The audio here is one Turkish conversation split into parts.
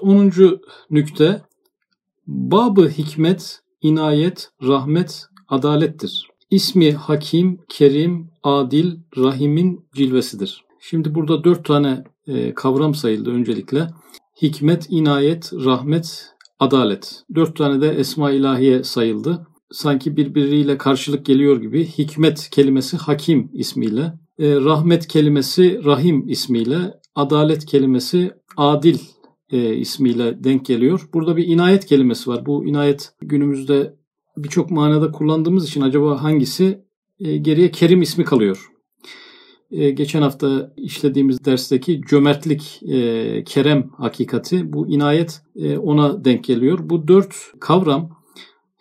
10. nükte Babı hikmet, inayet, rahmet, adalettir. İsmi Hakim, Kerim, Adil, Rahim'in cilvesidir. Şimdi burada dört tane e, kavram sayıldı öncelikle. Hikmet, inayet, rahmet, adalet. Dört tane de esma ilahiye sayıldı. Sanki birbiriyle karşılık geliyor gibi. Hikmet kelimesi Hakim ismiyle, e, rahmet kelimesi Rahim ismiyle, adalet kelimesi Adil e, ismiyle denk geliyor. Burada bir inayet kelimesi var. Bu inayet günümüzde birçok manada kullandığımız için acaba hangisi e, geriye Kerim ismi kalıyor. E, geçen hafta işlediğimiz dersteki cömertlik, e, kerem hakikati bu inayet e, ona denk geliyor. Bu dört kavram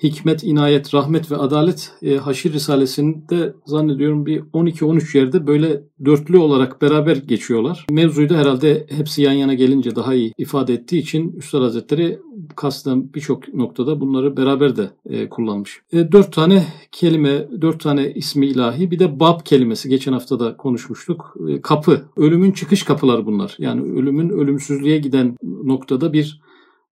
hikmet, inayet, rahmet ve adalet e, Haşir Risalesi'nde zannediyorum bir 12-13 yerde böyle dörtlü olarak beraber geçiyorlar. Mevzuyu da herhalde hepsi yan yana gelince daha iyi ifade ettiği için Üstad Hazretleri kasten birçok noktada bunları beraber de e, kullanmış. E, dört tane kelime, dört tane ismi ilahi bir de bab kelimesi geçen hafta da konuşmuştuk. E, kapı, ölümün çıkış kapıları bunlar. Yani ölümün ölümsüzlüğe giden noktada bir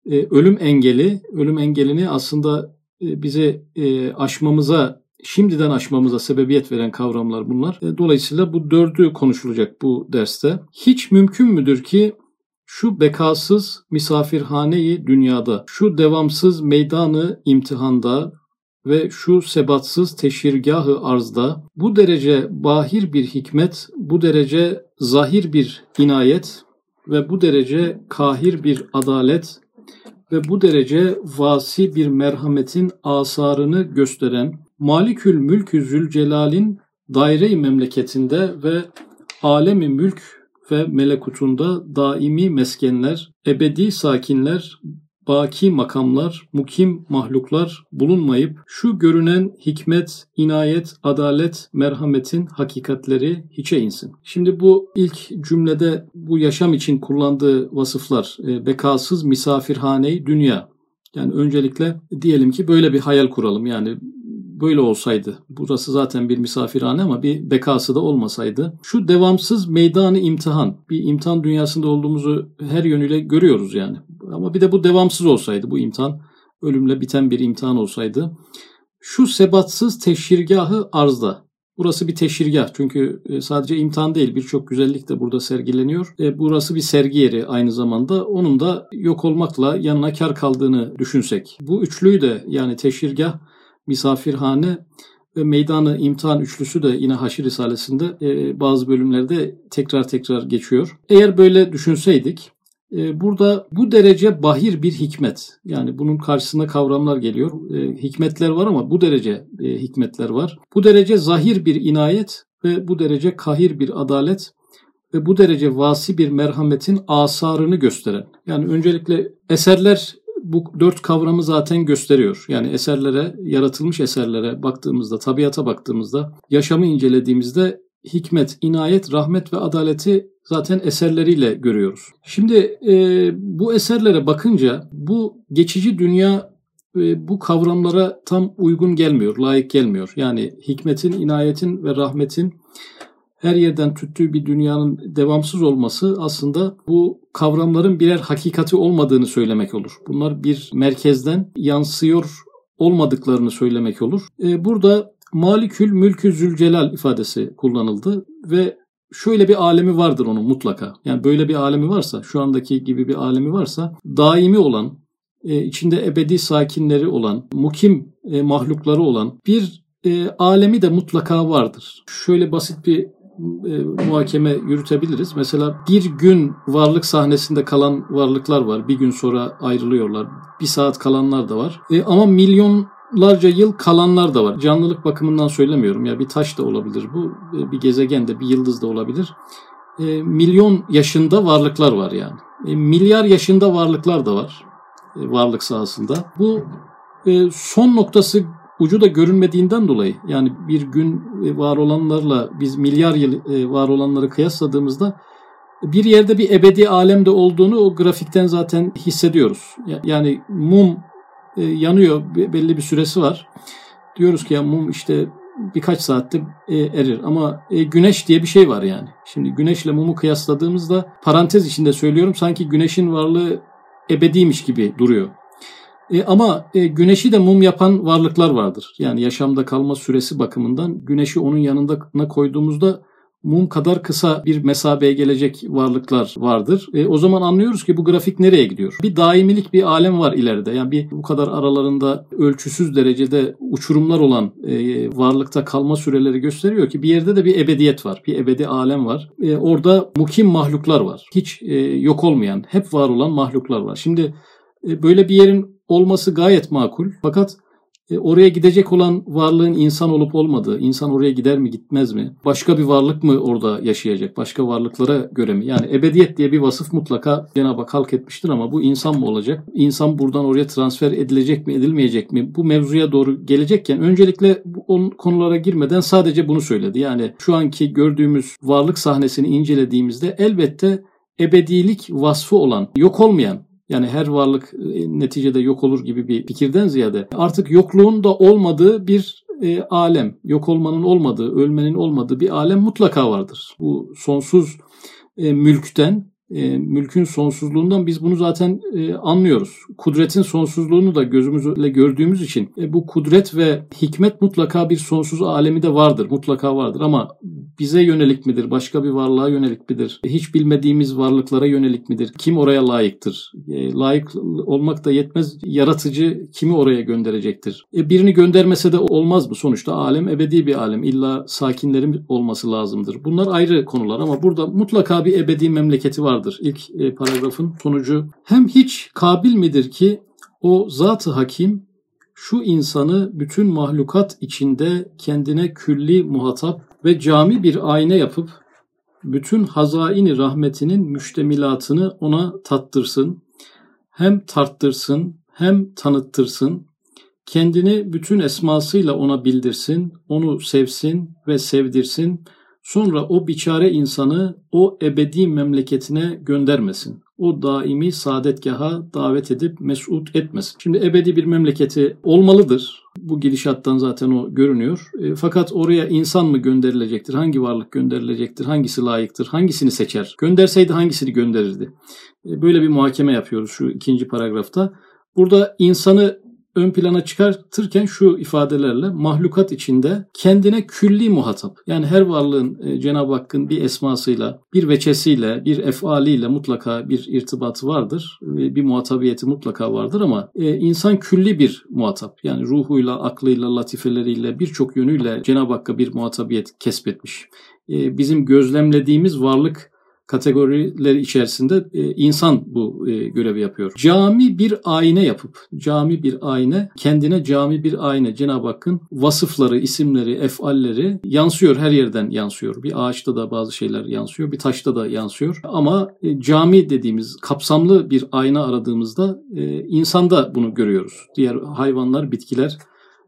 e, ölüm engeli, ölüm engelini aslında e, bize e, aşmamıza, şimdiden aşmamıza sebebiyet veren kavramlar bunlar. E, dolayısıyla bu dördü konuşulacak bu derste. Hiç mümkün müdür ki şu bekasız misafirhaneyi dünyada, şu devamsız meydanı imtihanda ve şu sebatsız teşhirgahı arzda bu derece bahir bir hikmet, bu derece zahir bir inayet ve bu derece kahir bir adalet ve bu derece vasi bir merhametin asarını gösteren Malikül Mülkü Zülcelal'in daire-i memleketinde ve alemi mülk ve melekutunda daimi meskenler, ebedi sakinler, baki makamlar, mukim mahluklar bulunmayıp şu görünen hikmet, inayet, adalet, merhametin hakikatleri hiçe insin. Şimdi bu ilk cümlede bu yaşam için kullandığı vasıflar e, bekasız misafirhaneyi dünya. Yani öncelikle diyelim ki böyle bir hayal kuralım. Yani böyle olsaydı, burası zaten bir misafirhane ama bir bekası da olmasaydı, şu devamsız meydanı imtihan, bir imtihan dünyasında olduğumuzu her yönüyle görüyoruz yani. Ama bir de bu devamsız olsaydı, bu imtihan ölümle biten bir imtihan olsaydı, şu sebatsız teşhirgahı arzda, Burası bir teşhirgah çünkü e, sadece imtihan değil birçok güzellik de burada sergileniyor. E, burası bir sergi yeri aynı zamanda. Onun da yok olmakla yanına kar kaldığını düşünsek. Bu üçlüyü de yani teşhirgah, misafirhane ve meydanı imtihan üçlüsü de yine Haşir Risalesi'nde e, bazı bölümlerde tekrar tekrar geçiyor. Eğer böyle düşünseydik e, burada bu derece bahir bir hikmet yani bunun karşısında kavramlar geliyor. E, hikmetler var ama bu derece e, hikmetler var. Bu derece zahir bir inayet ve bu derece kahir bir adalet ve bu derece vasi bir merhametin asarını gösteren. Yani öncelikle eserler bu dört kavramı zaten gösteriyor. Yani eserlere, yaratılmış eserlere baktığımızda, tabiata baktığımızda, yaşamı incelediğimizde hikmet, inayet, rahmet ve adaleti zaten eserleriyle görüyoruz. Şimdi e, bu eserlere bakınca bu geçici dünya e, bu kavramlara tam uygun gelmiyor, layık gelmiyor. Yani hikmetin, inayetin ve rahmetin her yerden tüttüğü bir dünyanın devamsız olması aslında bu kavramların birer hakikati olmadığını söylemek olur. Bunlar bir merkezden yansıyor olmadıklarını söylemek olur. E, burada Malikül Mülkü Zülcelal ifadesi kullanıldı ve şöyle bir alemi vardır onun mutlaka. Yani böyle bir alemi varsa, şu andaki gibi bir alemi varsa daimi olan, e, içinde ebedi sakinleri olan, mukim e, mahlukları olan bir alemi de mutlaka vardır. Şöyle basit bir e, muhakeme yürütebiliriz. Mesela bir gün varlık sahnesinde kalan varlıklar var. Bir gün sonra ayrılıyorlar. Bir saat kalanlar da var. E, ama milyonlarca yıl kalanlar da var. Canlılık bakımından söylemiyorum. Ya bir taş da olabilir bu. E, bir gezegen de bir yıldız da olabilir. E, milyon yaşında varlıklar var yani. E, milyar yaşında varlıklar da var. E, varlık sahasında. Bu e, son noktası ucu da görünmediğinden dolayı yani bir gün e, var olanlarla biz milyar yıl e, var olanları kıyasladığımızda bir yerde bir ebedi alemde olduğunu o grafikten zaten hissediyoruz. Yani mum e, yanıyor belli bir süresi var. Diyoruz ki ya mum işte birkaç saatte erir ama güneş diye bir şey var yani. Şimdi güneşle mumu kıyasladığımızda parantez içinde söylüyorum sanki güneşin varlığı ebediymiş gibi duruyor. E, ama e, güneşi de mum yapan varlıklar vardır. Yani yaşamda kalma süresi bakımından güneşi onun yanına koyduğumuzda mum kadar kısa bir mesabeye gelecek varlıklar vardır. E, o zaman anlıyoruz ki bu grafik nereye gidiyor? Bir daimilik bir alem var ileride. Yani bir bu kadar aralarında ölçüsüz derecede uçurumlar olan e, varlıkta kalma süreleri gösteriyor ki bir yerde de bir ebediyet var. Bir ebedi alem var. E, orada mukim mahluklar var. Hiç e, yok olmayan, hep var olan mahluklar var. Şimdi e, böyle bir yerin olması gayet makul. Fakat e, oraya gidecek olan varlığın insan olup olmadığı, insan oraya gider mi gitmez mi? Başka bir varlık mı orada yaşayacak? Başka varlıklara göre mi? Yani ebediyet diye bir vasıf mutlaka Cenab-ı Hak halk etmiştir ama bu insan mı olacak? İnsan buradan oraya transfer edilecek mi, edilmeyecek mi? Bu mevzuya doğru gelecekken öncelikle bu konulara girmeden sadece bunu söyledi. Yani şu anki gördüğümüz varlık sahnesini incelediğimizde elbette ebedilik vasfı olan, yok olmayan, yani her varlık e, neticede yok olur gibi bir fikirden ziyade artık yokluğun da olmadığı bir e, alem, yok olmanın olmadığı, ölmenin olmadığı bir alem mutlaka vardır. Bu sonsuz e, mülkten e, mülkün sonsuzluğundan biz bunu zaten e, anlıyoruz. Kudretin sonsuzluğunu da gözümüzle gördüğümüz için e, bu kudret ve hikmet mutlaka bir sonsuz alemi de vardır. Mutlaka vardır ama bize yönelik midir? Başka bir varlığa yönelik midir? Hiç bilmediğimiz varlıklara yönelik midir? Kim oraya layıktır? E, layık olmak da yetmez. Yaratıcı kimi oraya gönderecektir? E, birini göndermese de olmaz mı? Sonuçta alem ebedi bir alem. İlla sakinlerin olması lazımdır. Bunlar ayrı konular ama burada mutlaka bir ebedi memleketi vardır ilk e, paragrafın sonucu. Hem hiç kabil midir ki o zat-ı hakim şu insanı bütün mahlukat içinde kendine külli muhatap ve cami bir ayna yapıp bütün hazaini rahmetinin müştemilatını ona tattırsın, hem tarttırsın hem tanıttırsın, kendini bütün esmasıyla ona bildirsin, onu sevsin ve sevdirsin, Sonra o biçare insanı o ebedi memleketine göndermesin. O daimi saadetgaha davet edip mesut etmesin. Şimdi ebedi bir memleketi olmalıdır. Bu gidişattan zaten o görünüyor. E, fakat oraya insan mı gönderilecektir? Hangi varlık gönderilecektir? Hangisi layıktır? Hangisini seçer? Gönderseydi hangisini gönderirdi? E, böyle bir muhakeme yapıyoruz şu ikinci paragrafta. Burada insanı ön plana çıkartırken şu ifadelerle mahlukat içinde kendine külli muhatap. Yani her varlığın e, Cenab-ı Hakk'ın bir esmasıyla, bir veçesiyle, bir efaliyle mutlaka bir irtibatı vardır. Bir muhatabiyeti mutlaka vardır ama e, insan külli bir muhatap. Yani ruhuyla, aklıyla, latifeleriyle birçok yönüyle Cenab-ı Hakk'a bir muhatabiyet kesbetmiş. E, bizim gözlemlediğimiz varlık kategoriler içerisinde e, insan bu e, görevi yapıyor. Cami bir ayna yapıp, cami bir ayna, kendine cami bir ayna Cenab-ı Hakk'ın vasıfları, isimleri, efalleri yansıyor, her yerden yansıyor. Bir ağaçta da bazı şeyler yansıyor, bir taşta da yansıyor. Ama e, cami dediğimiz kapsamlı bir ayna aradığımızda e, insanda bunu görüyoruz. Diğer hayvanlar, bitkiler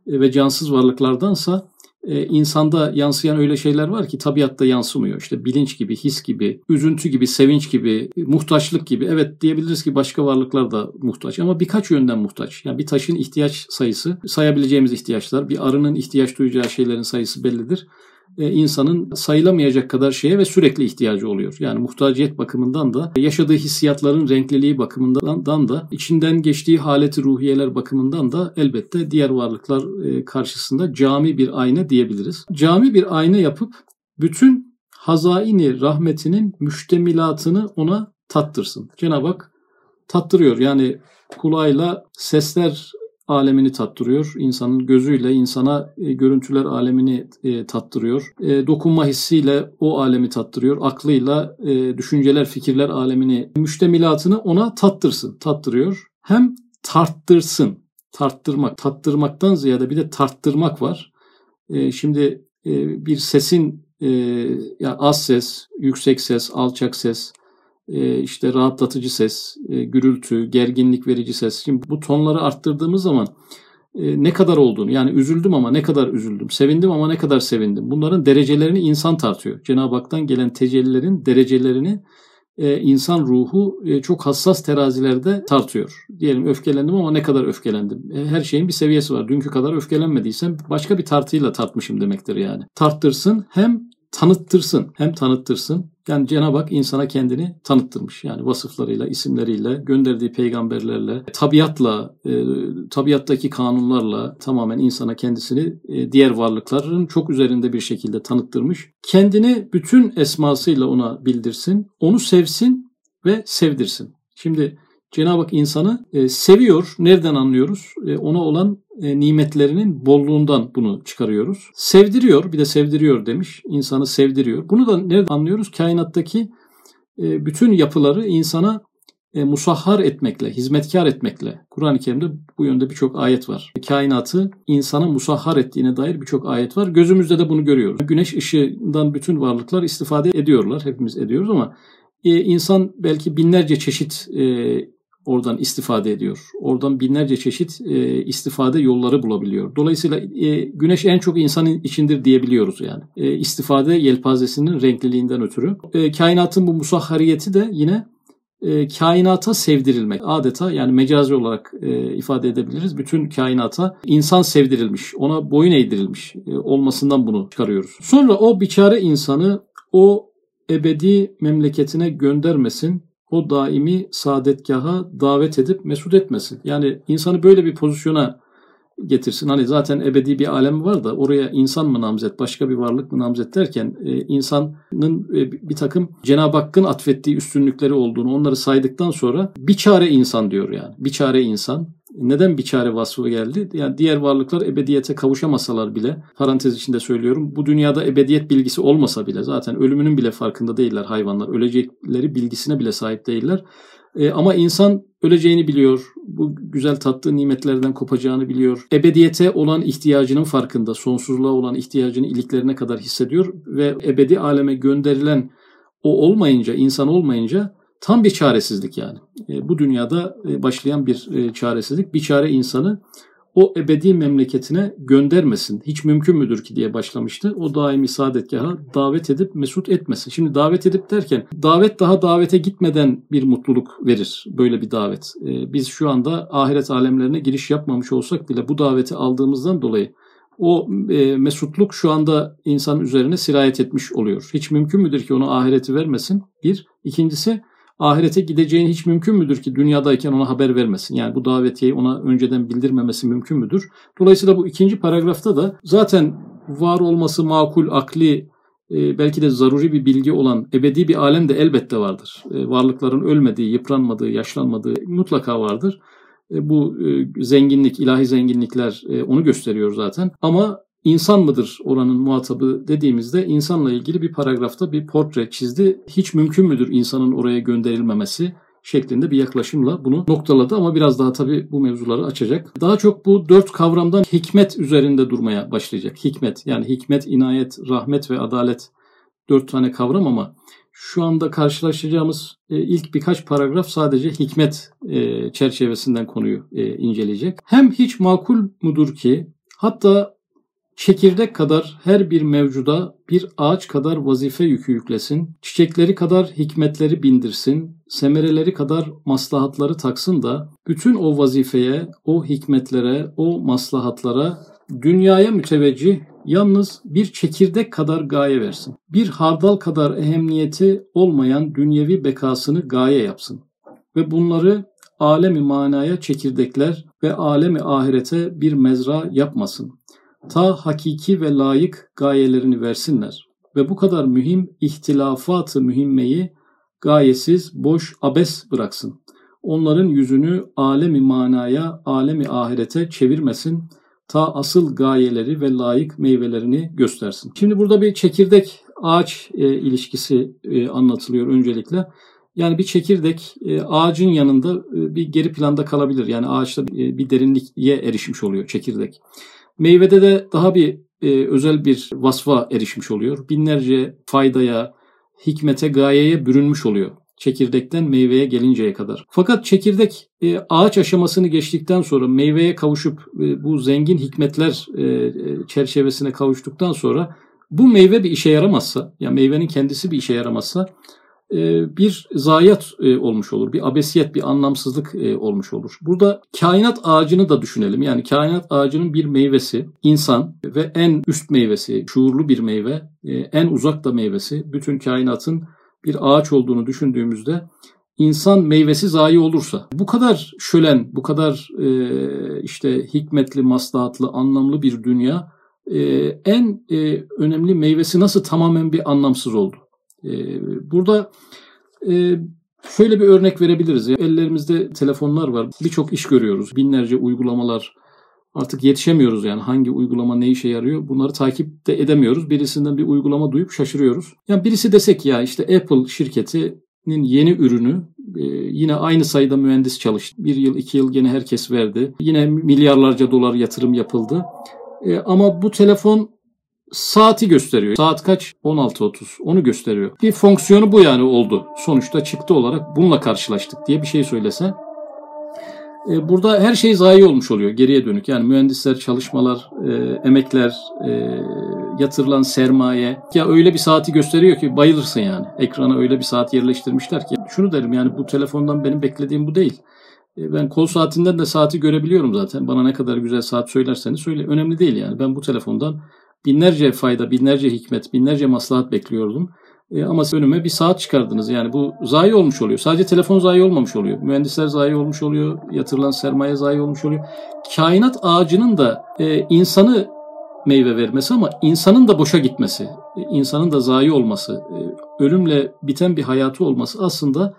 ve cansız varlıklardansa e, insanda yansıyan öyle şeyler var ki tabiatta yansımıyor. İşte bilinç gibi, his gibi, üzüntü gibi, sevinç gibi, muhtaçlık gibi. Evet diyebiliriz ki başka varlıklar da muhtaç ama birkaç yönden muhtaç. Yani bir taşın ihtiyaç sayısı, sayabileceğimiz ihtiyaçlar, bir arının ihtiyaç duyacağı şeylerin sayısı bellidir e, insanın sayılamayacak kadar şeye ve sürekli ihtiyacı oluyor. Yani muhtaciyet bakımından da yaşadığı hissiyatların renkliliği bakımından da içinden geçtiği haleti ruhiyeler bakımından da elbette diğer varlıklar e, karşısında cami bir ayna diyebiliriz. Cami bir ayna yapıp bütün hazaini rahmetinin müştemilatını ona tattırsın. Cenab-ı Hak tattırıyor. Yani kulağıyla sesler alemini tattırıyor. İnsanın gözüyle insana e, görüntüler alemini e, tattırıyor. E, dokunma hissiyle o alemi tattırıyor. Aklıyla e, düşünceler, fikirler alemini, müştemilatını ona tattırsın, tattırıyor. Hem tarttırsın, tarttırmak. Tattırmaktan ziyade bir de tarttırmak var. E, şimdi e, bir sesin e, ya az ses, yüksek ses, alçak ses, işte rahatlatıcı ses, e, gürültü, gerginlik verici ses. Şimdi bu tonları arttırdığımız zaman e, ne kadar olduğunu yani üzüldüm ama ne kadar üzüldüm, sevindim ama ne kadar sevindim. Bunların derecelerini insan tartıyor. Cenab-ı Hak'tan gelen tecellilerin derecelerini insan ruhu çok hassas terazilerde tartıyor. Diyelim öfkelendim ama ne kadar öfkelendim. Her şeyin bir seviyesi var. Dünkü kadar öfkelenmediysem başka bir tartıyla tartmışım demektir yani. Tarttırsın hem tanıttırsın. Hem tanıttırsın. Yani Cenab-ı Hak insana kendini tanıttırmış. Yani vasıflarıyla, isimleriyle, gönderdiği peygamberlerle, tabiatla, e, tabiattaki kanunlarla tamamen insana kendisini e, diğer varlıkların çok üzerinde bir şekilde tanıttırmış. Kendini bütün esmasıyla ona bildirsin, onu sevsin ve sevdirsin. Şimdi Cenab-ı Hak insanı e, seviyor. Nereden anlıyoruz? E, ona olan e, nimetlerinin bolluğundan bunu çıkarıyoruz. Sevdiriyor, bir de sevdiriyor demiş. İnsanı sevdiriyor. Bunu da nereden anlıyoruz? Kainattaki bütün yapıları insana musahhar etmekle, hizmetkar etmekle. Kur'an-ı Kerim'de bu yönde birçok ayet var. Kainatı insana musahhar ettiğine dair birçok ayet var. Gözümüzde de bunu görüyoruz. Güneş ışığından bütün varlıklar istifade ediyorlar. Hepimiz ediyoruz ama insan belki binlerce çeşit oradan istifade ediyor. Oradan binlerce çeşit e, istifade yolları bulabiliyor. Dolayısıyla e, güneş en çok insanın içindir diyebiliyoruz yani. E, istifade yelpazesinin renkliliğinden ötürü. E, kainatın bu musahhariyeti de yine e, kainata sevdirilmek. Adeta yani mecazi olarak e, ifade edebiliriz. Bütün kainata insan sevdirilmiş, ona boyun eğdirilmiş e, olmasından bunu çıkarıyoruz. Sonra o biçare insanı o ebedi memleketine göndermesin o daimi saadetgaha davet edip mesut etmesin. Yani insanı böyle bir pozisyona getirsin. Hani zaten ebedi bir alem var da oraya insan mı namzet, başka bir varlık mı namzet derken e, insanın e, bir takım Cenab-ı Hakk'ın atfettiği üstünlükleri olduğunu onları saydıktan sonra bir çare insan diyor yani. Bir çare insan neden bir çare vasfı geldi? Yani diğer varlıklar ebediyete kavuşamasalar bile, parantez içinde söylüyorum, bu dünyada ebediyet bilgisi olmasa bile zaten ölümünün bile farkında değiller hayvanlar. Ölecekleri bilgisine bile sahip değiller. E, ama insan öleceğini biliyor. Bu güzel tatlı nimetlerden kopacağını biliyor. Ebediyete olan ihtiyacının farkında. Sonsuzluğa olan ihtiyacını iliklerine kadar hissediyor. Ve ebedi aleme gönderilen o olmayınca, insan olmayınca Tam bir çaresizlik yani. E, bu dünyada e, başlayan bir e, çaresizlik. Bir çare insanı o ebedi memleketine göndermesin. Hiç mümkün müdür ki diye başlamıştı. O daimi saadetgaha davet edip mesut etmesin. Şimdi davet edip derken davet daha davete gitmeden bir mutluluk verir böyle bir davet. Biz şu anda ahiret alemlerine giriş yapmamış olsak bile bu daveti aldığımızdan dolayı o e, mesutluk şu anda insanın üzerine sirayet etmiş oluyor. Hiç mümkün müdür ki onu ahireti vermesin? Bir. İkincisi ahirete gideceğin hiç mümkün müdür ki dünyadayken ona haber vermesin? Yani bu davetiyeyi ona önceden bildirmemesi mümkün müdür? Dolayısıyla bu ikinci paragrafta da zaten var olması makul, akli, e, belki de zaruri bir bilgi olan ebedi bir alem de elbette vardır. E, varlıkların ölmediği, yıpranmadığı, yaşlanmadığı mutlaka vardır. E, bu zenginlik, ilahi zenginlikler onu gösteriyor zaten. Ama İnsan mıdır oranın muhatabı dediğimizde insanla ilgili bir paragrafta bir portre çizdi. Hiç mümkün müdür insanın oraya gönderilmemesi şeklinde bir yaklaşımla bunu noktaladı ama biraz daha tabii bu mevzuları açacak. Daha çok bu dört kavramdan hikmet üzerinde durmaya başlayacak. Hikmet yani hikmet, inayet, rahmet ve adalet dört tane kavram ama şu anda karşılaşacağımız e, ilk birkaç paragraf sadece hikmet e, çerçevesinden konuyu e, inceleyecek. Hem hiç makul mudur ki hatta Çekirdek kadar her bir mevcuda bir ağaç kadar vazife yükü yüklesin, çiçekleri kadar hikmetleri bindirsin, semereleri kadar maslahatları taksın da bütün o vazifeye, o hikmetlere, o maslahatlara dünyaya müteveccih yalnız bir çekirdek kadar gaye versin. Bir hardal kadar ehemmiyeti olmayan dünyevi bekasını gaye yapsın. Ve bunları alemi manaya çekirdekler ve alemi ahirete bir mezra yapmasın ta hakiki ve layık gayelerini versinler ve bu kadar mühim ihtilafat-ı mühimmeyi gayesiz, boş, abes bıraksın. Onların yüzünü alemi manaya, alemi ahirete çevirmesin, ta asıl gayeleri ve layık meyvelerini göstersin. Şimdi burada bir çekirdek ağaç e, ilişkisi e, anlatılıyor öncelikle. Yani bir çekirdek e, ağacın yanında e, bir geri planda kalabilir. Yani ağaçta e, bir derinliğe erişmiş oluyor çekirdek. Meyvede de daha bir e, özel bir vasfa erişmiş oluyor. Binlerce faydaya, hikmete, gayeye bürünmüş oluyor. Çekirdekten meyveye gelinceye kadar. Fakat çekirdek e, ağaç aşamasını geçtikten sonra meyveye kavuşup e, bu zengin hikmetler e, e çerçevesine kavuştuktan sonra bu meyve bir işe yaramazsa, ya meyvenin kendisi bir işe yaramazsa bir zayiat e, olmuş olur. Bir abesiyet, bir anlamsızlık e, olmuş olur. Burada kainat ağacını da düşünelim. Yani kainat ağacının bir meyvesi insan ve en üst meyvesi, şuurlu bir meyve, en uzak da meyvesi. Bütün kainatın bir ağaç olduğunu düşündüğümüzde insan meyvesi zayi olursa bu kadar şölen, bu kadar işte hikmetli, maslahatlı, anlamlı bir dünya en önemli meyvesi nasıl tamamen bir anlamsız oldu? Ee, burada e, şöyle bir örnek verebiliriz. Ellerimizde telefonlar var. Birçok iş görüyoruz. Binlerce uygulamalar. Artık yetişemiyoruz yani hangi uygulama ne işe yarıyor bunları takip de edemiyoruz. Birisinden bir uygulama duyup şaşırıyoruz. Yani birisi desek ya işte Apple şirketinin yeni ürünü e, yine aynı sayıda mühendis çalıştı. Bir yıl iki yıl gene herkes verdi. Yine milyarlarca dolar yatırım yapıldı. E, ama bu telefon saati gösteriyor. Saat kaç? 16.30. Onu gösteriyor. Bir fonksiyonu bu yani oldu. Sonuçta çıktı olarak bununla karşılaştık diye bir şey söylese. E, burada her şey zayi olmuş oluyor geriye dönük. Yani mühendisler, çalışmalar, e, emekler, e, yatırılan sermaye. Ya öyle bir saati gösteriyor ki bayılırsın yani. Ekrana öyle bir saat yerleştirmişler ki. Şunu derim yani bu telefondan benim beklediğim bu değil. Ben kol saatinden de saati görebiliyorum zaten. Bana ne kadar güzel saat söylerseniz söyle. Önemli değil yani. Ben bu telefondan binlerce fayda, binlerce hikmet, binlerce maslahat bekliyordum. E, ama önüme bir saat çıkardınız. Yani bu zayi olmuş oluyor. Sadece telefon zayi olmamış oluyor. Mühendisler zayi olmuş oluyor. Yatırılan sermaye zayi olmuş oluyor. Kainat ağacının da e, insanı meyve vermesi ama insanın da boşa gitmesi, e, insanın da zayi olması, e, ölümle biten bir hayatı olması aslında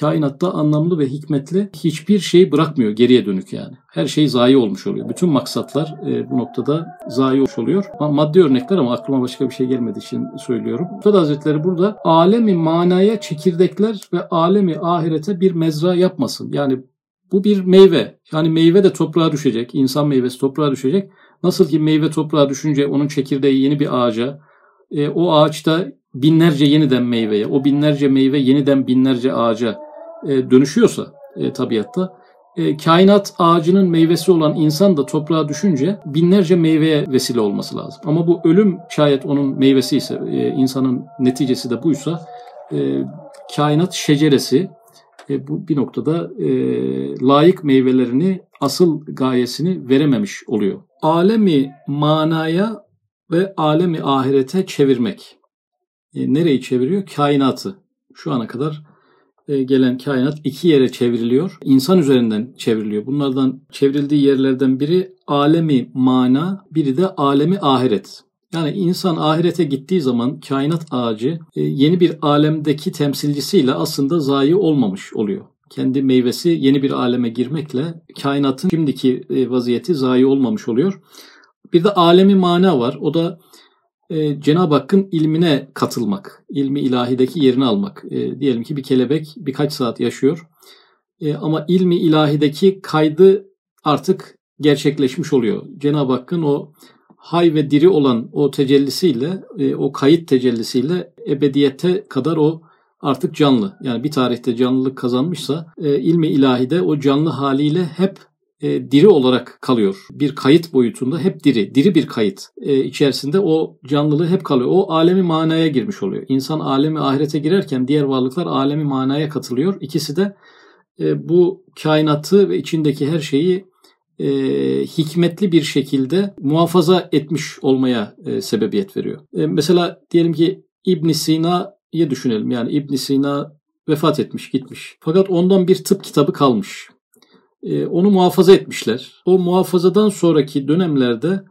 kainatta anlamlı ve hikmetli hiçbir şey bırakmıyor geriye dönük yani. Her şey zayi olmuş oluyor. Bütün maksatlar e, bu noktada zayi olmuş oluyor. Maddi örnekler ama aklıma başka bir şey gelmediği için söylüyorum. Üstad Hazretleri burada alemi manaya çekirdekler ve alemi ahirete bir mezra yapmasın. Yani bu bir meyve. Yani meyve de toprağa düşecek. İnsan meyvesi toprağa düşecek. Nasıl ki meyve toprağa düşünce onun çekirdeği yeni bir ağaca, e, o ağaçta binlerce yeniden meyveye, o binlerce meyve yeniden binlerce ağaca e, dönüşüyorsa e, tabiatta e, kainat ağacının meyvesi olan insan da toprağa düşünce binlerce meyveye vesile olması lazım. Ama bu ölüm şayet onun meyvesi ise e, insanın neticesi de buysa e, kainat şeceresi e, bu bir noktada e, layık meyvelerini asıl gayesini verememiş oluyor. Alemi manaya ve alemi ahirete çevirmek. E, nereyi çeviriyor? Kainatı. Şu ana kadar e, gelen kainat iki yere çevriliyor. İnsan üzerinden çevriliyor. Bunlardan çevrildiği yerlerden biri alemi mana, biri de alemi ahiret. Yani insan ahirete gittiği zaman kainat ağacı e, yeni bir alemdeki temsilcisiyle aslında zayi olmamış oluyor. Kendi meyvesi yeni bir aleme girmekle kainatın şimdiki e, vaziyeti zayi olmamış oluyor. Bir de alemi mana var. O da e, Cenab-ı Hakk'ın ilmine katılmak, ilmi ilahideki yerini almak. E, diyelim ki bir kelebek birkaç saat yaşıyor e, ama ilmi ilahideki kaydı artık gerçekleşmiş oluyor. Cenab-ı Hakk'ın o hay ve diri olan o tecellisiyle, e, o kayıt tecellisiyle ebediyete kadar o artık canlı. Yani bir tarihte canlılık kazanmışsa e, ilmi ilahide o canlı haliyle hep e, diri olarak kalıyor. Bir kayıt boyutunda hep diri, diri bir kayıt e, içerisinde o canlılığı hep kalıyor. O alemi manaya girmiş oluyor. İnsan alemi ahirete girerken diğer varlıklar alemi manaya katılıyor. İkisi de e, bu kainatı ve içindeki her şeyi e, hikmetli bir şekilde muhafaza etmiş olmaya e, sebebiyet veriyor. E, mesela diyelim ki İbn Sina'yı düşünelim. Yani İbn Sina vefat etmiş, gitmiş. Fakat ondan bir tıp kitabı kalmış. E, onu muhafaza etmişler. O muhafazadan sonraki dönemlerde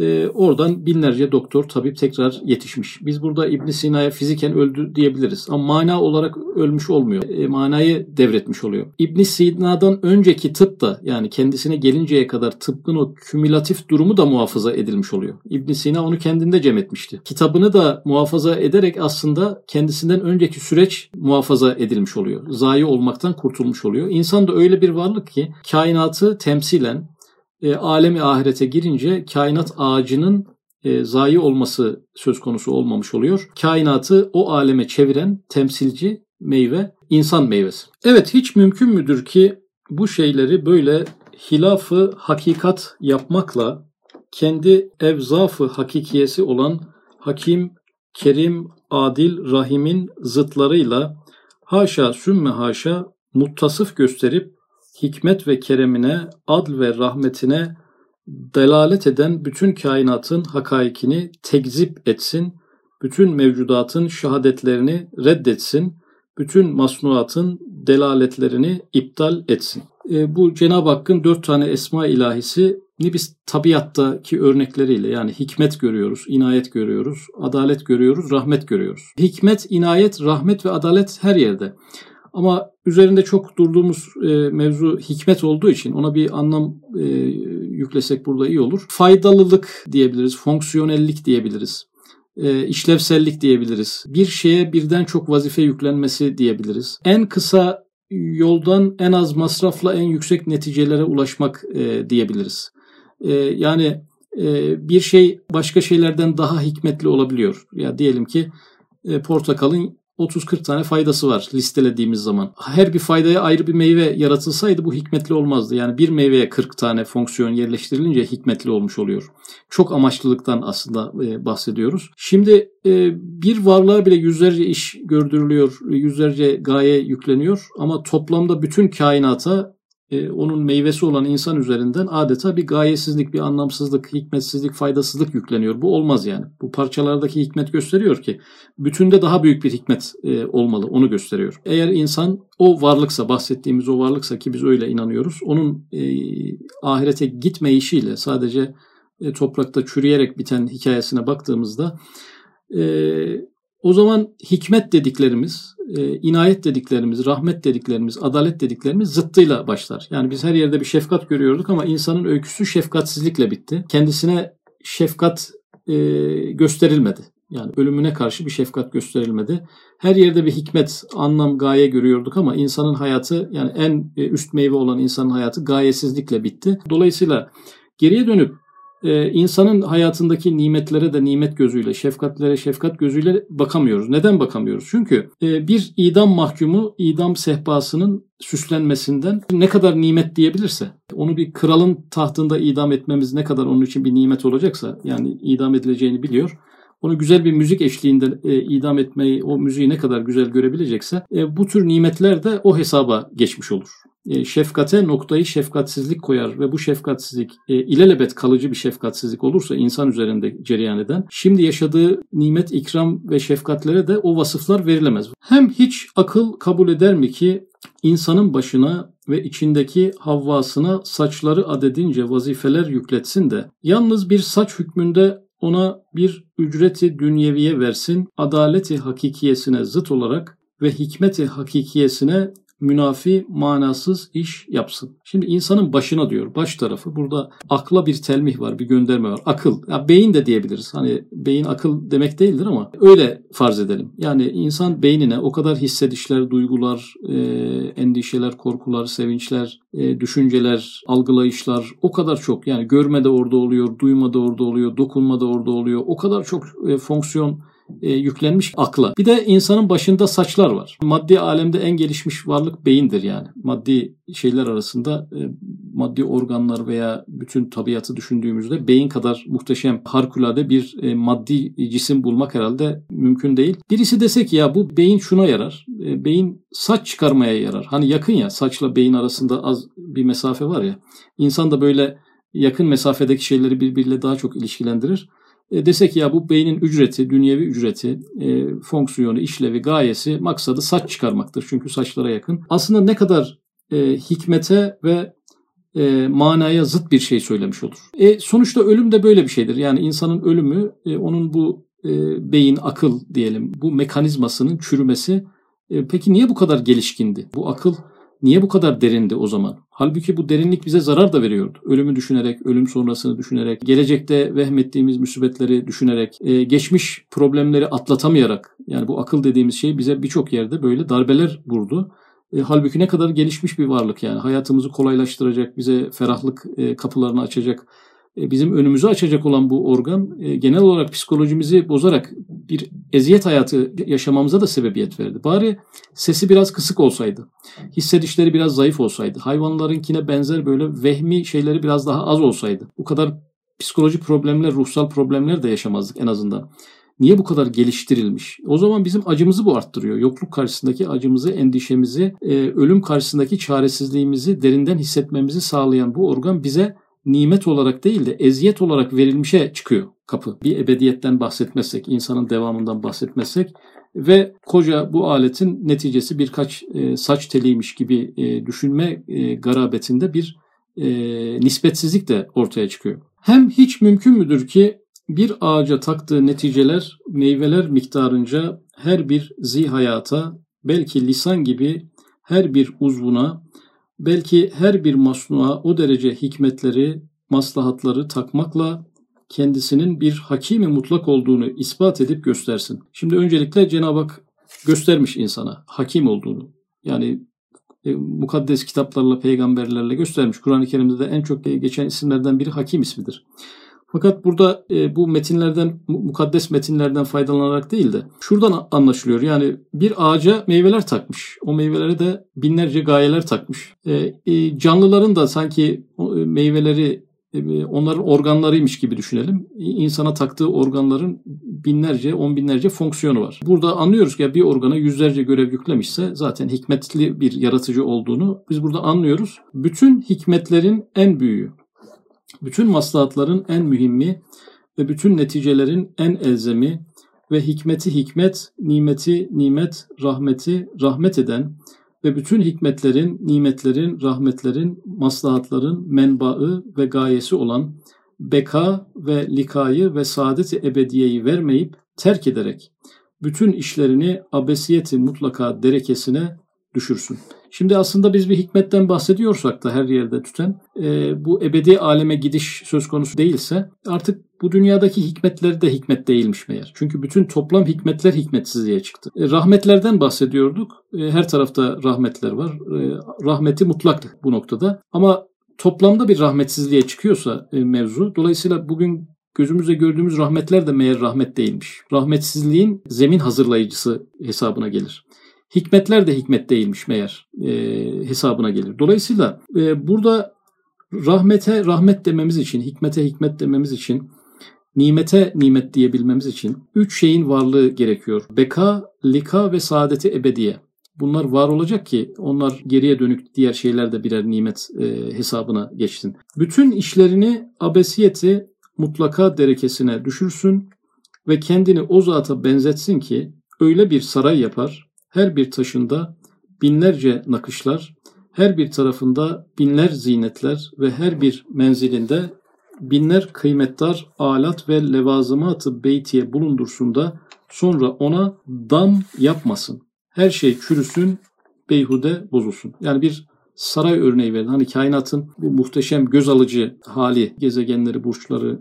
e, oradan binlerce doktor, tabip tekrar yetişmiş. Biz burada İbn Sina'ya fiziken öldü diyebiliriz. Ama mana olarak ölmüş olmuyor. E, manayı devretmiş oluyor. İbn Sina'dan önceki tıp da yani kendisine gelinceye kadar tıbbın o kümülatif durumu da muhafaza edilmiş oluyor. İbn Sina onu kendinde cem etmişti. Kitabını da muhafaza ederek aslında kendisinden önceki süreç muhafaza edilmiş oluyor. Zayi olmaktan kurtulmuş oluyor. İnsan da öyle bir varlık ki kainatı temsilen e, alemi ahirete girince kainat ağacının e, zayi olması söz konusu olmamış oluyor. Kainatı o aleme çeviren temsilci meyve insan meyvesi. Evet hiç mümkün müdür ki bu şeyleri böyle hilafı hakikat yapmakla kendi evzafı hakikiyesi olan hakim, kerim, adil, rahimin zıtlarıyla Haşa sümme haşa muttasıf gösterip hikmet ve keremine, adl ve rahmetine delalet eden bütün kainatın hakaikini tekzip etsin, bütün mevcudatın şehadetlerini reddetsin, bütün masnuatın delaletlerini iptal etsin. E, bu Cenab-ı Hakk'ın dört tane esma ilahisi ni biz tabiattaki örnekleriyle yani hikmet görüyoruz, inayet görüyoruz, adalet görüyoruz, rahmet görüyoruz. Hikmet, inayet, rahmet ve adalet her yerde. Ama üzerinde çok durduğumuz e, mevzu hikmet olduğu için ona bir anlam e, yüklesek burada iyi olur. Faydalılık diyebiliriz, fonksiyonellik diyebiliriz, e, işlevsellik diyebiliriz. Bir şeye birden çok vazife yüklenmesi diyebiliriz. En kısa yoldan en az masrafla en yüksek neticelere ulaşmak e, diyebiliriz. E, yani e, bir şey başka şeylerden daha hikmetli olabiliyor. Ya diyelim ki e, portakalın 30-40 tane faydası var listelediğimiz zaman. Her bir faydaya ayrı bir meyve yaratılsaydı bu hikmetli olmazdı. Yani bir meyveye 40 tane fonksiyon yerleştirilince hikmetli olmuş oluyor. Çok amaçlılıktan aslında e, bahsediyoruz. Şimdi e, bir varlığa bile yüzlerce iş gördürülüyor, yüzlerce gaye yükleniyor ama toplamda bütün kainata e, onun meyvesi olan insan üzerinden adeta bir gayesizlik, bir anlamsızlık, hikmetsizlik, faydasızlık yükleniyor. Bu olmaz yani. Bu parçalardaki hikmet gösteriyor ki bütünde daha büyük bir hikmet e, olmalı. Onu gösteriyor. Eğer insan o varlıksa, bahsettiğimiz o varlıksa ki biz öyle inanıyoruz. Onun e, ahirete gitmeyişiyle sadece e, toprakta çürüyerek biten hikayesine baktığımızda e, o zaman hikmet dediklerimiz, e, inayet dediklerimiz, rahmet dediklerimiz, adalet dediklerimiz zıttıyla başlar. Yani biz her yerde bir şefkat görüyorduk ama insanın öyküsü şefkatsizlikle bitti. Kendisine şefkat e, gösterilmedi. Yani ölümüne karşı bir şefkat gösterilmedi. Her yerde bir hikmet, anlam, gaye görüyorduk ama insanın hayatı yani en e, üst meyve olan insanın hayatı gayesizlikle bitti. Dolayısıyla geriye dönüp e, insanın hayatındaki nimetlere de nimet gözüyle, şefkatlere şefkat gözüyle bakamıyoruz. Neden bakamıyoruz? Çünkü e, bir idam mahkumu idam sehpasının süslenmesinden ne kadar nimet diyebilirse, onu bir kralın tahtında idam etmemiz ne kadar onun için bir nimet olacaksa, yani idam edileceğini biliyor. Onu güzel bir müzik eşliğinde e, idam etmeyi, o müziği ne kadar güzel görebilecekse, e, bu tür nimetler de o hesaba geçmiş olur. E, şefkate noktayı şefkatsizlik koyar ve bu şefkatsizlik e, ilelebet kalıcı bir şefkatsizlik olursa insan üzerinde cereyan eden şimdi yaşadığı nimet, ikram ve şefkatlere de o vasıflar verilemez. Hem hiç akıl kabul eder mi ki insanın başına ve içindeki havvasına saçları adedince vazifeler yükletsin de yalnız bir saç hükmünde ona bir ücreti dünyeviye versin, adaleti hakikiyesine zıt olarak ve hikmeti hakikiyesine münafi, manasız iş yapsın. Şimdi insanın başına diyor, baş tarafı. Burada akla bir telmih var, bir gönderme var. Akıl, ya beyin de diyebiliriz. Hani beyin akıl demek değildir ama öyle farz edelim. Yani insan beynine o kadar hissedişler, duygular, e, endişeler, korkular, sevinçler, e, düşünceler, algılayışlar o kadar çok. Yani görme de orada oluyor, duyma da orada oluyor, dokunma da orada oluyor. O kadar çok e, fonksiyon e, yüklenmiş akla. Bir de insanın başında saçlar var. Maddi alemde en gelişmiş varlık beyindir yani. Maddi şeyler arasında e, maddi organlar veya bütün tabiatı düşündüğümüzde beyin kadar muhteşem, harikulade bir e, maddi cisim bulmak herhalde mümkün değil. Birisi dese ki ya bu beyin şuna yarar. E, beyin saç çıkarmaya yarar. Hani yakın ya saçla beyin arasında az bir mesafe var ya. İnsan da böyle yakın mesafedeki şeyleri birbiriyle daha çok ilişkilendirir. E, desek ya bu beynin ücreti, dünyevi ücreti, e, fonksiyonu, işlevi, gayesi, maksadı saç çıkarmaktır. Çünkü saçlara yakın. Aslında ne kadar e, hikmete ve e, manaya zıt bir şey söylemiş olur. E, sonuçta ölüm de böyle bir şeydir. Yani insanın ölümü, e, onun bu e, beyin, akıl diyelim, bu mekanizmasının çürümesi. E, peki niye bu kadar gelişkindi? Bu akıl niye bu kadar derindi o zaman? Halbuki bu derinlik bize zarar da veriyordu. Ölümü düşünerek, ölüm sonrasını düşünerek, gelecekte vehmettiğimiz musibetleri düşünerek, e, geçmiş problemleri atlatamayarak, yani bu akıl dediğimiz şey bize birçok yerde böyle darbeler vurdu. E, halbuki ne kadar gelişmiş bir varlık yani hayatımızı kolaylaştıracak, bize ferahlık e, kapılarını açacak, bizim önümüzü açacak olan bu organ e, genel olarak psikolojimizi bozarak bir eziyet hayatı yaşamamıza da sebebiyet verdi. Bari sesi biraz kısık olsaydı, hissedişleri biraz zayıf olsaydı, hayvanlarınkine benzer böyle vehmi şeyleri biraz daha az olsaydı, bu kadar psikoloji problemler, ruhsal problemler de yaşamazdık en azından. niye bu kadar geliştirilmiş? O zaman bizim acımızı bu arttırıyor. Yokluk karşısındaki acımızı, endişemizi, e, ölüm karşısındaki çaresizliğimizi derinden hissetmemizi sağlayan bu organ bize nimet olarak değil de eziyet olarak verilmişe çıkıyor kapı. Bir ebediyetten bahsetmezsek, insanın devamından bahsetmezsek ve koca bu aletin neticesi birkaç e, saç teliymiş gibi e, düşünme e, garabetinde bir e, nispetsizlik de ortaya çıkıyor. Hem hiç mümkün müdür ki bir ağaca taktığı neticeler meyveler miktarınca her bir zihayata belki lisan gibi her bir uzvuna belki her bir masnuğa o derece hikmetleri, maslahatları takmakla kendisinin bir hakimi mutlak olduğunu ispat edip göstersin. Şimdi öncelikle Cenab-ı Hak göstermiş insana hakim olduğunu. Yani e, mukaddes kitaplarla, peygamberlerle göstermiş. Kur'an-ı Kerim'de de en çok geçen isimlerden biri hakim ismidir. Fakat burada e, bu metinlerden, mukaddes metinlerden faydalanarak değil de şuradan anlaşılıyor. Yani bir ağaca meyveler takmış. O meyvelere de binlerce gayeler takmış. E, e, canlıların da sanki e, meyveleri e, onların organlarıymış gibi düşünelim. İnsana taktığı organların binlerce, on binlerce fonksiyonu var. Burada anlıyoruz ki bir organa yüzlerce görev yüklemişse zaten hikmetli bir yaratıcı olduğunu biz burada anlıyoruz. Bütün hikmetlerin en büyüğü, bütün maslahatların en mühimmi ve bütün neticelerin en elzemi ve hikmeti hikmet, nimeti nimet, rahmeti rahmet eden ve bütün hikmetlerin, nimetlerin, rahmetlerin, maslahatların menbaı ve gayesi olan beka ve likayı ve saadeti ebediyeyi vermeyip terk ederek bütün işlerini abesiyeti mutlaka derekesine düşürsün. Şimdi aslında biz bir hikmetten bahsediyorsak da her yerde tüten e, bu ebedi aleme gidiş söz konusu değilse artık bu dünyadaki hikmetleri de hikmet değilmiş meğer. Çünkü bütün toplam hikmetler hikmetsizliğe çıktı. E, rahmetlerden bahsediyorduk. E, her tarafta rahmetler var. E, rahmeti mutlak bu noktada. Ama toplamda bir rahmetsizliğe çıkıyorsa e, mevzu. Dolayısıyla bugün gözümüzle gördüğümüz rahmetler de meğer rahmet değilmiş. Rahmetsizliğin zemin hazırlayıcısı hesabına gelir. Hikmetler de hikmet değilmiş meğer e, hesabına gelir. Dolayısıyla e, burada rahmete rahmet dememiz için, hikmete hikmet dememiz için, nimete nimet diyebilmemiz için üç şeyin varlığı gerekiyor. Beka, lika ve saadeti ebediye. Bunlar var olacak ki onlar geriye dönük diğer şeyler de birer nimet e, hesabına geçsin. Bütün işlerini abesiyeti mutlaka derekesine düşürsün ve kendini o zata benzetsin ki öyle bir saray yapar, her bir taşında binlerce nakışlar, her bir tarafında binler zinetler ve her bir menzilinde binler kıymetdar alat ve levazımatı beytiye bulundursun da sonra ona dam yapmasın. Her şey çürüsün, beyhude bozulsun. Yani bir saray örneği verin. Hani kainatın bu muhteşem göz alıcı hali, gezegenleri, burçları,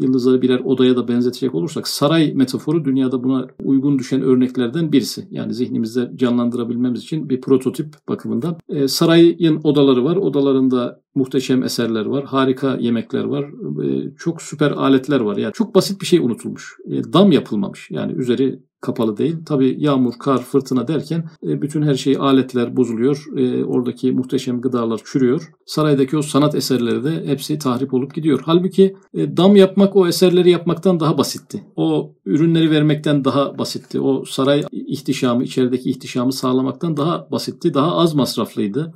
yıldızları birer odaya da benzetecek olursak saray metaforu dünyada buna uygun düşen örneklerden birisi. Yani zihnimizde canlandırabilmemiz için bir prototip bakımından. E, sarayın odaları var. Odalarında muhteşem eserler var. Harika yemekler var. E, çok süper aletler var. Yani çok basit bir şey unutulmuş. E, dam yapılmamış. Yani üzeri kapalı değil. Tabi yağmur, kar, fırtına derken e, bütün her şey aletler bozuluyor. E, oradaki muhteşem gıdalar çürüyor. Saraydaki o sanat eserleri de hepsi tahrip olup gidiyor. Halbuki e, dam yapmak o eserleri yapmaktan daha basitti. O ürünleri vermekten daha basitti. O saray ihtişamı, içerideki ihtişamı sağlamaktan daha basitti. Daha az masraflıydı.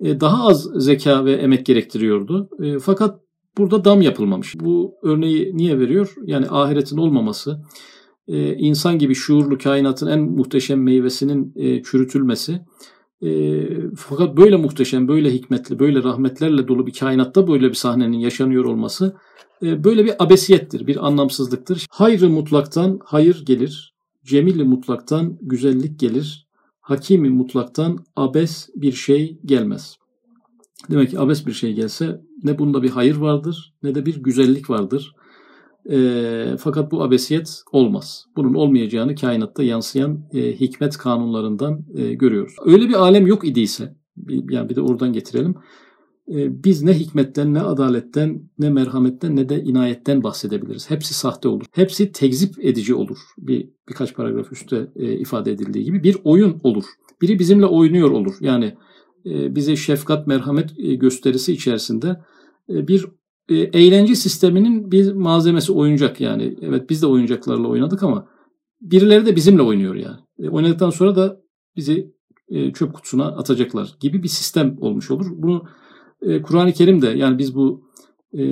Daha az zeka ve emek gerektiriyordu. Fakat burada dam yapılmamış. Bu örneği niye veriyor? Yani ahiretin olmaması, e, insan gibi şuurlu kainatın en muhteşem meyvesinin e, çürütülmesi. E, fakat böyle muhteşem, böyle hikmetli, böyle rahmetlerle dolu bir kainatta böyle bir sahnenin yaşanıyor olması e, böyle bir abesiyettir, bir anlamsızlıktır. Hayrı mutlaktan hayır gelir, cemili mutlaktan güzellik gelir, hakimi mutlaktan abes bir şey gelmez. Demek ki abes bir şey gelse ne bunda bir hayır vardır ne de bir güzellik vardır. E, fakat bu abesiyet olmaz. Bunun olmayacağını kainatta yansıyan e, hikmet kanunlarından e, görüyoruz. Öyle bir alem yok idiyse, yani bir de oradan getirelim. E, biz ne hikmetten, ne adaletten, ne merhametten, ne de inayetten bahsedebiliriz. Hepsi sahte olur. Hepsi tekzip edici olur. Bir birkaç paragraf üstte e, ifade edildiği gibi bir oyun olur. Biri bizimle oynuyor olur. Yani e, bize şefkat, merhamet e, gösterisi içerisinde bir e, eğlence sisteminin bir malzemesi oyuncak yani. Evet biz de oyuncaklarla oynadık ama birileri de bizimle oynuyor yani. E, oynadıktan sonra da bizi e, çöp kutusuna atacaklar gibi bir sistem olmuş olur. Bunu e, Kur'an-ı Kerim'de yani biz bu e,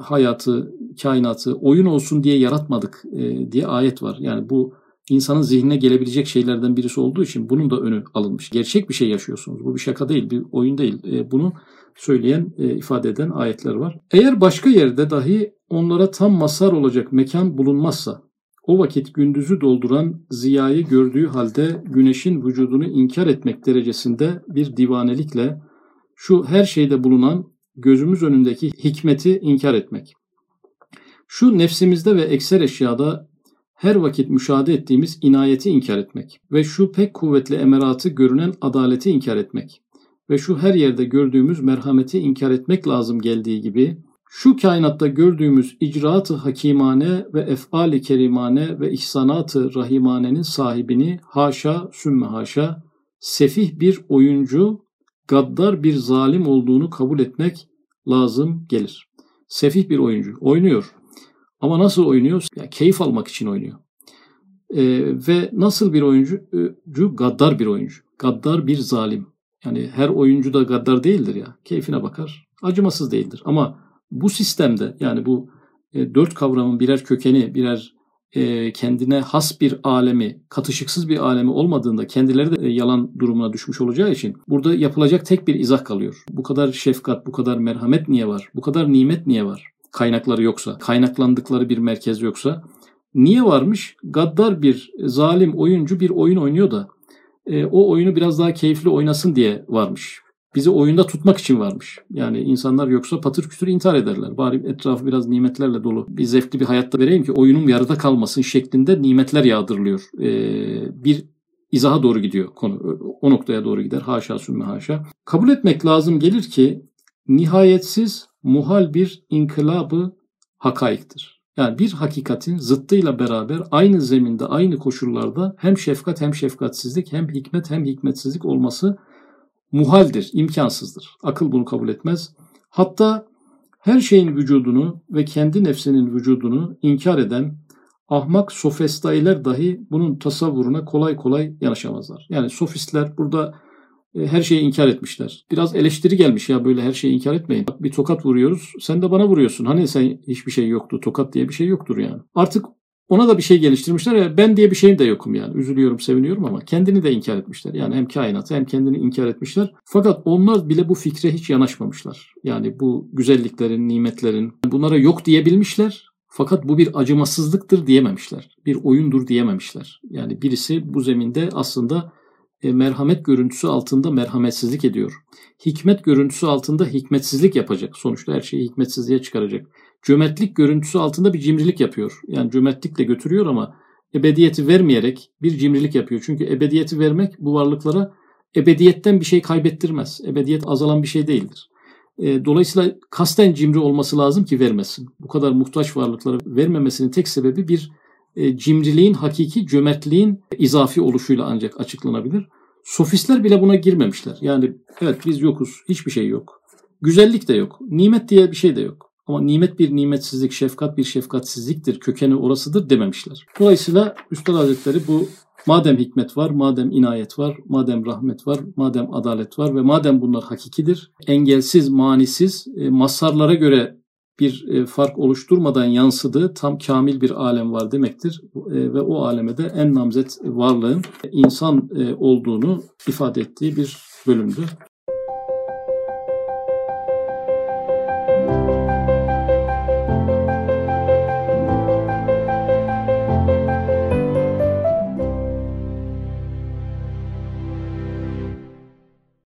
hayatı, kainatı oyun olsun diye yaratmadık e, diye ayet var. Yani bu insanın zihnine gelebilecek şeylerden birisi olduğu için bunun da önü alınmış. Gerçek bir şey yaşıyorsunuz. Bu bir şaka değil, bir oyun değil. E, bunu söyleyen, e, ifade eden ayetler var. Eğer başka yerde dahi onlara tam masar olacak mekan bulunmazsa, o vakit gündüzü dolduran ziyayı gördüğü halde güneşin vücudunu inkar etmek derecesinde bir divanelikle şu her şeyde bulunan gözümüz önündeki hikmeti inkar etmek. Şu nefsimizde ve ekser eşyada her vakit müşahede ettiğimiz inayeti inkar etmek ve şu pek kuvvetli emeratı görünen adaleti inkar etmek ve şu her yerde gördüğümüz merhameti inkar etmek lazım geldiği gibi şu kainatta gördüğümüz icraatı hakimane ve efali kerimane ve ihsanatı rahimanenin sahibini haşa sümme haşa sefih bir oyuncu, gaddar bir zalim olduğunu kabul etmek lazım gelir. Sefih bir oyuncu. Oynuyor. Ama nasıl oynuyor? Yani keyif almak için oynuyor. Ee, ve nasıl bir oyuncu? Gaddar bir oyuncu. Gaddar bir zalim. Yani her oyuncu da gaddar değildir ya. Keyfine bakar. Acımasız değildir. Ama bu sistemde yani bu e, dört kavramın birer kökeni, birer e, kendine has bir alemi, katışıksız bir alemi olmadığında kendileri de e, yalan durumuna düşmüş olacağı için burada yapılacak tek bir izah kalıyor. Bu kadar şefkat, bu kadar merhamet niye var? Bu kadar nimet niye var? Kaynakları yoksa, kaynaklandıkları bir merkez yoksa niye varmış? Gaddar bir zalim oyuncu bir oyun oynuyor da e, o oyunu biraz daha keyifli oynasın diye varmış bizi oyunda tutmak için varmış. Yani insanlar yoksa patır kütür intihar ederler. Bari etrafı biraz nimetlerle dolu bir zevkli bir hayatta vereyim ki oyunum yarıda kalmasın şeklinde nimetler yağdırılıyor. Ee, bir izaha doğru gidiyor konu. O noktaya doğru gider. Haşa sümme haşa. Kabul etmek lazım gelir ki nihayetsiz muhal bir inkılabı hakaiktir. Yani bir hakikatin zıttıyla beraber aynı zeminde, aynı koşullarda hem şefkat hem şefkatsizlik, hem hikmet hem hikmetsizlik olması muhaldir, imkansızdır. Akıl bunu kabul etmez. Hatta her şeyin vücudunu ve kendi nefsinin vücudunu inkar eden ahmak sofistailer dahi bunun tasavvuruna kolay kolay yanaşamazlar. Yani sofistler burada her şeyi inkar etmişler. Biraz eleştiri gelmiş ya böyle her şeyi inkar etmeyin. Bak bir tokat vuruyoruz sen de bana vuruyorsun. Hani sen hiçbir şey yoktu. Tokat diye bir şey yoktur yani. Artık ona da bir şey geliştirmişler. Ya ben diye bir şeyim de yokum yani. Üzülüyorum, seviniyorum ama kendini de inkar etmişler. Yani hem kainatı hem kendini inkar etmişler. Fakat onlar bile bu fikre hiç yanaşmamışlar. Yani bu güzelliklerin, nimetlerin bunlara yok diyebilmişler. Fakat bu bir acımasızlıktır diyememişler. Bir oyundur diyememişler. Yani birisi bu zeminde aslında e, merhamet görüntüsü altında merhametsizlik ediyor. Hikmet görüntüsü altında hikmetsizlik yapacak. Sonuçta her şeyi hikmetsizliğe çıkaracak cömertlik görüntüsü altında bir cimrilik yapıyor. Yani cömertlikle götürüyor ama ebediyeti vermeyerek bir cimrilik yapıyor. Çünkü ebediyeti vermek bu varlıklara ebediyetten bir şey kaybettirmez. Ebediyet azalan bir şey değildir. E, dolayısıyla kasten cimri olması lazım ki vermesin. Bu kadar muhtaç varlıklara vermemesinin tek sebebi bir e, cimriliğin hakiki cömertliğin izafi oluşuyla ancak açıklanabilir. Sofistler bile buna girmemişler. Yani evet biz yokuz, hiçbir şey yok. Güzellik de yok, nimet diye bir şey de yok. Ama nimet bir nimetsizlik, şefkat bir şefkatsizliktir, kökeni orasıdır dememişler. Dolayısıyla Üstad Hazretleri bu madem hikmet var, madem inayet var, madem rahmet var, madem adalet var ve madem bunlar hakikidir, engelsiz, manisiz, e, masarlara göre bir e, fark oluşturmadan yansıdığı tam kamil bir alem var demektir. E, ve o aleme de en namzet varlığın insan olduğunu ifade ettiği bir bölümdü.